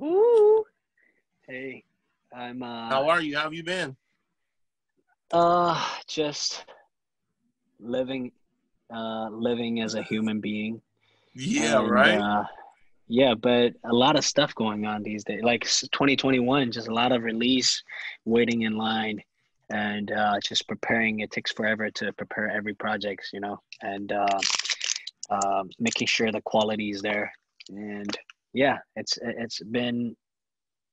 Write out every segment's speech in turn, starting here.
Ooh. Hey, I'm. Uh, How are you? How have you been? Uh, just living, uh, living as a human being. Yeah, And, right. Uh, yeah, but a lot of stuff going on these days. Like 2021, just a lot of release, waiting in line, and uh, just preparing. It takes forever to prepare every project, you know, and uh, uh, making sure the quality is there. And yeah, it's it's been,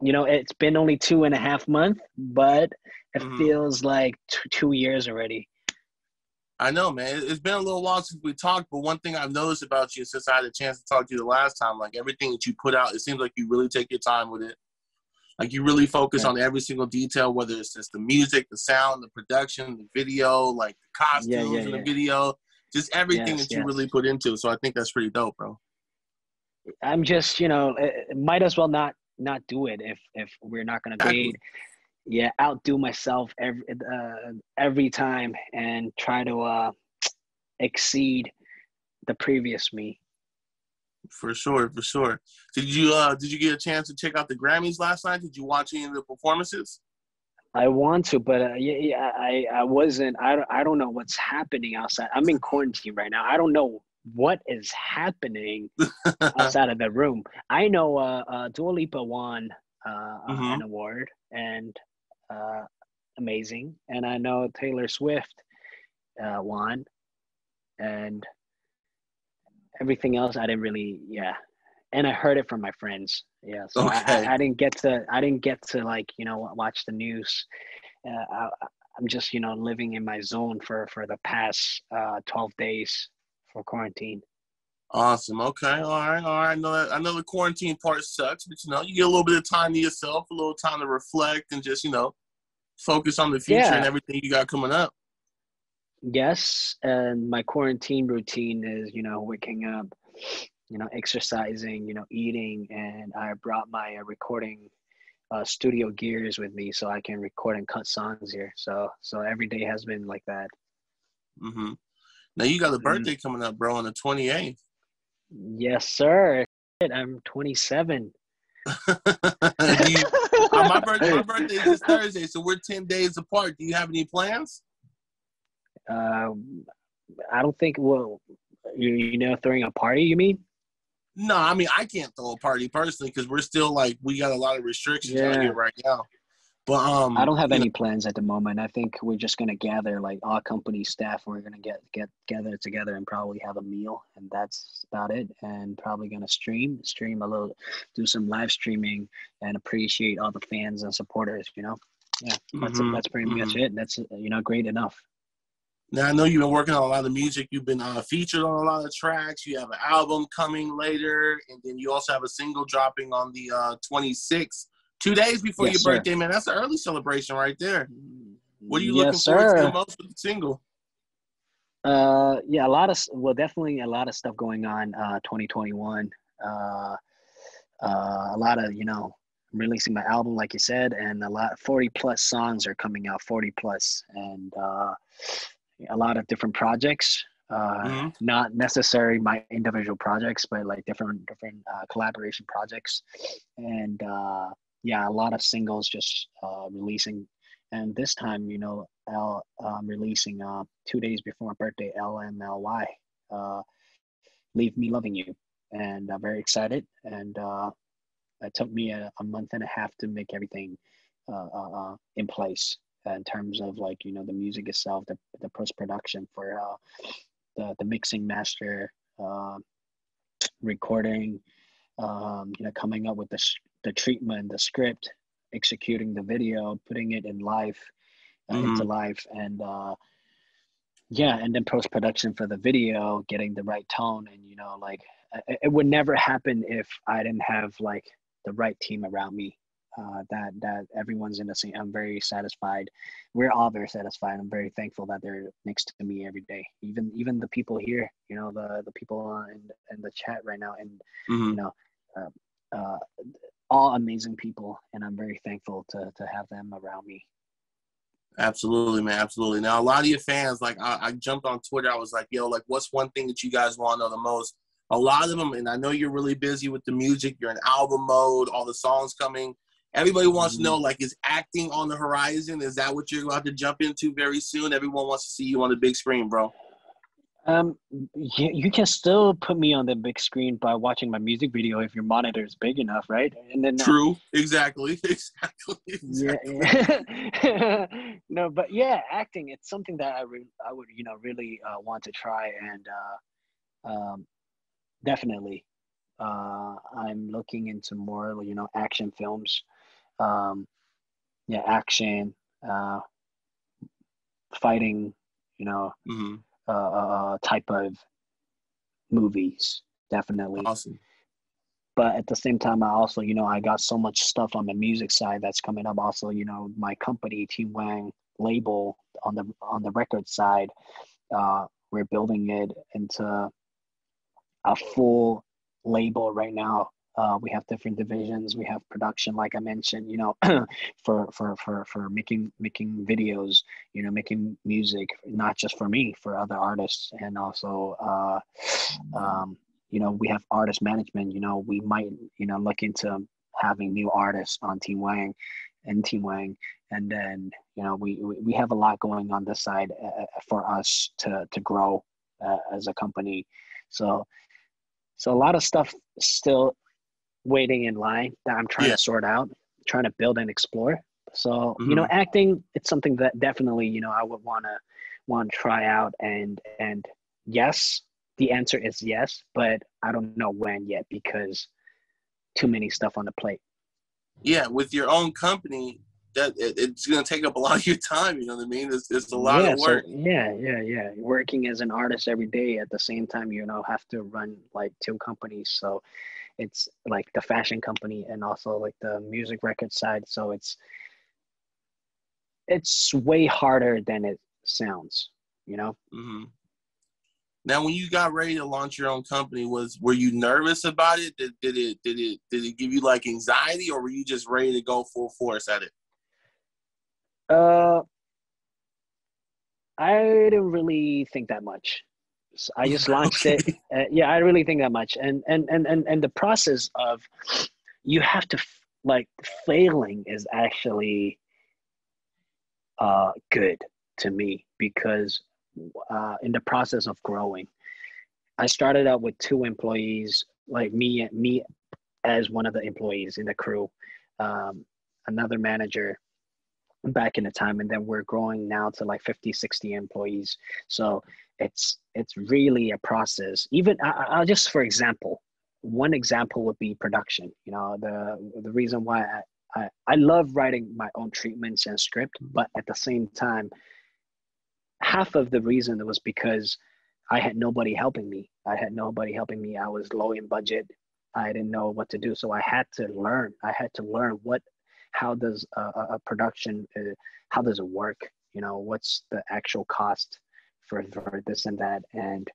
you know, it's been only two and a half months, but it Mhm. feels like t- two years already. I know, man. It- It's been a little while since we talked, but one thing I've noticed about you since I had a chance to talk to you the last time, like everything that you put out, it seems like you really take your time with it. Like you really focus on every single detail, whether it's just the music, the sound, the production, the video, like the costumes Yeah, yeah, in the yeah. video, just everything Yes, that you yes. really put into. So I think that's pretty dope, bro. I'm just, you know, might as well not not do it if if we're not gonna grade. Yeah, outdo myself every uh, every time and try to uh, exceed the previous me. For sure, for sure. Did you uh did you get a chance to check out the Grammys last night? Did you watch any of the performances? I want to, but uh, yeah, yeah, I I wasn't. I don't I don't know what's happening outside. I'm in quarantine right now. I don't know what is happening outside of the room. I know uh, uh, Dua Lipa won uh, Mhm. an award and uh, amazing, and I know Taylor Swift uh, won, and everything else I didn't really, yeah. And I heard it from my friends, yeah. So I, Okay. I, I didn't get to, I didn't get to like you know watch the news. Uh, I, I'm just you know living in my zone for for the past uh, 12 days for quarantine. Awesome. Okay. All right. All right. I know that. I know the quarantine part sucks, but you know, you get a little bit of time to yourself, a little time to reflect, and just you know, focus on the future Yeah. and everything you got coming up. Yes, and my quarantine routine is, you know, waking up, you know, exercising, you know, eating, and I brought my uh, recording uh, studio gears with me so I can record and cut songs here. So, so every day has been like that. hmm Now you got a Mhm. birthday coming up, bro, on the twenty eighth. Yes, sir. I'm 27. uh, my birthday, my birthday is Thursday, so we're ten days apart. Do you have any plans? Um, I don't think. Well, you you know, throwing a party. You mean? No, I mean I can't throw a party personally because we're still like we got a lot of restrictions out Yeah. here right now. But um, I don't have you know, any plans at the moment. I think we're just gonna gather like all company staff. We're gonna get get gather together and probably have a meal, and that's about it. And probably gonna stream, stream a little, do some live streaming, and appreciate all the fans and supporters. You know, yeah, that's Mhm, that's pretty much it. That's you know great enough. Now I know you've been working on a lot of music. You've been uh, featured on a lot of tracks. You have an album coming later, and then you also have a single dropping on the uh, 26th, two days before Yes, your sir. birthday. Man, that's an early celebration right there. What are you looking yes, forward to the most with the single? Uh, yeah, a lot of well, definitely a lot of stuff going on. Uh, 2021. Uh, uh, a lot of you know I'm releasing my album, like you said, and a lot 40 plus songs are coming out. 40 plus, and uh, a lot of different projects. Uh, Mhm. Not necessarily my individual projects, but like different different uh, collaboration projects, and uh, yeah, a lot of singles just uh, releasing. And this time, you know, L um, releasing uh, two days before my birthday, LMLY, uh, "Leave Me Loving You," and I'm very excited. And uh, it took me a, a month and a half to make everything uh, uh, uh, in place in terms of like you know the music itself, the the post production for uh, the the mixing, master, uh, recording, um, you know, coming up with the the treatment, the script, executing the video, putting it in life uh, into life, and uh, yeah, and then post production for the video, getting the right tone, and you know, like it, it would never happen if I didn't have like the right team around me. Uh, that that everyone's in the same. I'm very satisfied. We're all very satisfied. I'm very thankful that they're next to me every day. Even even the people here, you know, the the people uh, in in the chat right now, and Mhm. you know, uh, uh, all amazing people, and I'm very thankful to to have them around me. Absolutely, man. Absolutely. Now, a lot of your fans, like, I, I jumped on Twitter. I was like, yo, like, what's one thing that you guys want to know the most a lot of them, and I know you're really busy with the music. You're in album mode, all the songs coming. Everybody wants mm-hmm. to know, like, is acting on the horizon? Is that what you're about to jump into very soon? Everyone wants to see you on the big screen, bro. Um, you, you can still put me on the big screen by watching my music video if your monitor is big enough, right? And then uh, true, exactly, exactly. exactly. Yeah. no, but yeah, acting it's something that I re- I would you know really uh, want to try and uh, um, definitely uh, I'm looking into more you know action films, um, yeah, action, uh, fighting, you know. Mm-hmm uh, type of movies, definitely. Awesome. But at the same time, I also, you know, I got so much stuff on the music side that's coming up. Also, you know, my company, Team Wang label on the on the record side, uh, we're building it into a full label right now uh, we have different divisions. We have production, like I mentioned, you know, for for for for making making videos, you know, making music, not just for me, for other artists, and also, uh, um, you know, we have artist management. You know, we might, you know, look into having new artists on Team Wang and Team Wang, and then you know, we we have a lot going on this side uh, for us to to grow uh, as a company. So so a lot of stuff still waiting in line that I'm trying yeah. to sort out, trying to build and explore. So, mm-hmm. you know, mm-hmm. acting, it's something that definitely, you know, I would want to want to try out and and yes, the answer is yes, but I don't know when yet because too many stuff on the plate. Yeah, with your own company, that it, it's going to take up a lot of your time. You know what I mean? It's, it's a lot yeah, of work. So, yeah, yeah, yeah. Working as an artist every day at the same time, you know, have to run like two companies. So it's like the fashion company and also like the music record side. So it's it's way harder than it sounds you know? Mm-hmm. now when you got ready to launch your own company was were you nervous about it? Did, did it did it did it give you like anxiety or were you just ready to go full force at it? Uh i didn't really think that much so I just launched it. Uh, yeah, I really think that much. And and and and and the process of you have to like failing is actually uh, good to me because uh, in the process of growing, I started out with two employees, like me me as one of the employees in the crew, um, another manager back in the time and then we're growing now to like 50 60 employees. So it's it's really a process. Even I, i'll just for example one example would be production. You know the the reason why I, I, I love writing my own treatments and script but at the same time half of the reason was because i had nobody helping me. I had nobody helping me. I was low in budget. I didn't know what to do. So i had to learn. I had to learn what how does a, a production uh, how does it work? You know what's the actual cost for, for this and that? And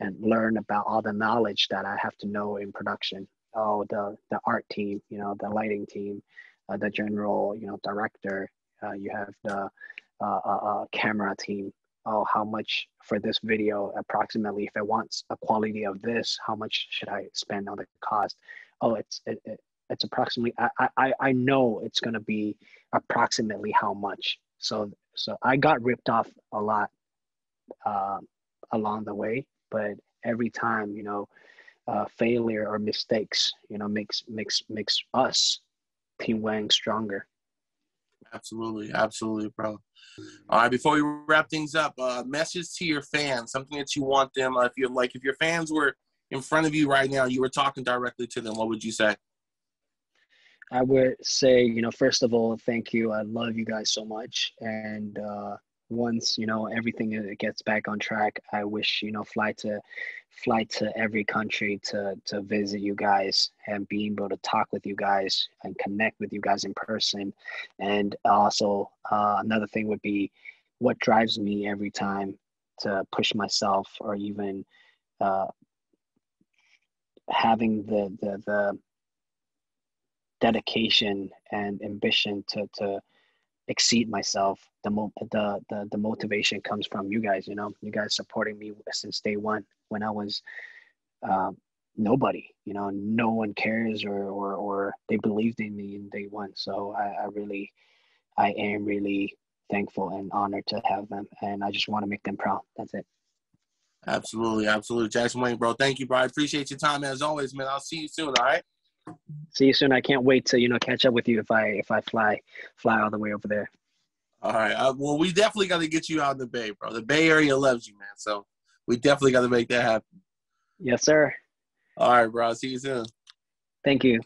and learn about all the knowledge that i have to know in production. Oh the the art team you know the lighting team uh, the general you know director uh, you have the uh, uh, uh camera team. Oh how much for this video approximately if it wants a quality of this how much should i spend on the cost? Oh it's it, it, it's approximately I I I know it's gonna be approximately how much. So so I got ripped off a lot uh, along the way, but every time you know uh, failure or mistakes you know makes makes makes us Team Wang stronger. Absolutely, absolutely, bro. All right, before we wrap things up, uh, message to your fans, something that you want them. Uh, if you like, if your fans were in front of you right now, you were talking directly to them, what would you say? I would say, you know, first of all, thank you. I love you guys so much. And uh, once you know everything gets back on track, I wish you know fly to fly to every country to to visit you guys and be able to talk with you guys and connect with you guys in person. And also uh, another thing would be what drives me every time to push myself or even uh, having the the the dedication and ambition to to exceed myself the mo- the, the the motivation comes from you guys you know you guys supporting me since day one when i was uh, nobody. You know, no one cares or or or they believed in me in day one. So I, I really, I am really thankful and honored to have them, and I just want to make them proud. That's it. Absolutely, absolutely, Jackson Wang bro. Thank you, bro. I appreciate your time as always, man. I'll see you soon. All right. See you soon. I can't wait to you know catch up with you if I if I fly fly all the way over there. All right. Uh, well, we definitely got to get you out in the Bay, bro. The Bay Area loves you, man. So we definitely got to make that happen. Yes, sir. All right, bro. See you soon. Thank you.